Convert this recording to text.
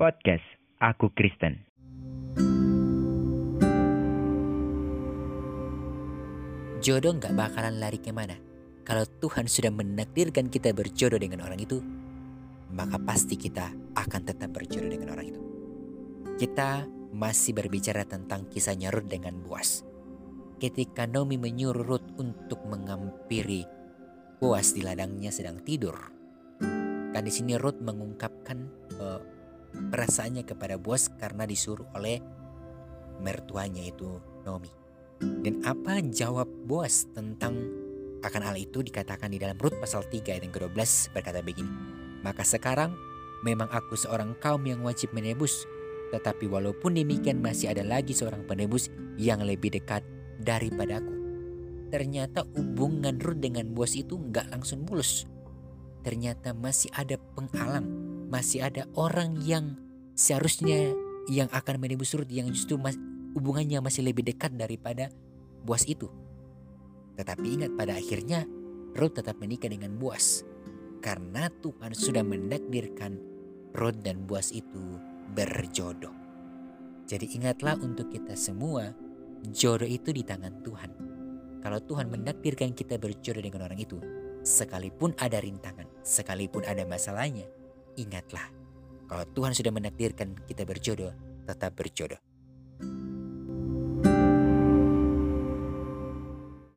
Podcast Aku Kristen. Jodoh nggak bakalan lari ke mana. Kalau Tuhan sudah menakdirkan kita berjodoh dengan orang itu, maka pasti kita akan tetap berjodoh dengan orang itu. Kita masih berbicara tentang kisahnya Ruth dengan Boas. Ketika Naomi menyuruh Ruth untuk mengampiri Boas di ladangnya sedang tidur. Dan di sini Ruth mengungkapkan uh, perasaannya kepada Boas karena disuruh oleh mertuanya itu Naomi. Dan apa jawab Boas tentang akan hal itu dikatakan di dalam Rut pasal 3 ayat yang ke-12 berkata begini. Maka sekarang memang aku seorang kaum yang wajib menebus. Tetapi walaupun demikian masih ada lagi seorang penebus yang lebih dekat daripada aku. Ternyata hubungan Rut dengan Boas itu nggak langsung mulus. Ternyata masih ada penghalang. Masih ada orang yang seharusnya yang akan menebus Rut yang justru mas, hubungannya masih lebih dekat daripada Boas itu. Tetapi ingat pada akhirnya Ruth tetap menikah dengan Boas karena Tuhan sudah menakdirkan Ruth dan Boas itu berjodoh. Jadi ingatlah untuk kita semua, jodoh itu di tangan Tuhan. Kalau Tuhan menakdirkan kita berjodoh dengan orang itu, sekalipun ada rintangan, sekalipun ada masalahnya, ingatlah. Kalau Tuhan sudah menakdirkan kita berjodoh, tetap berjodoh.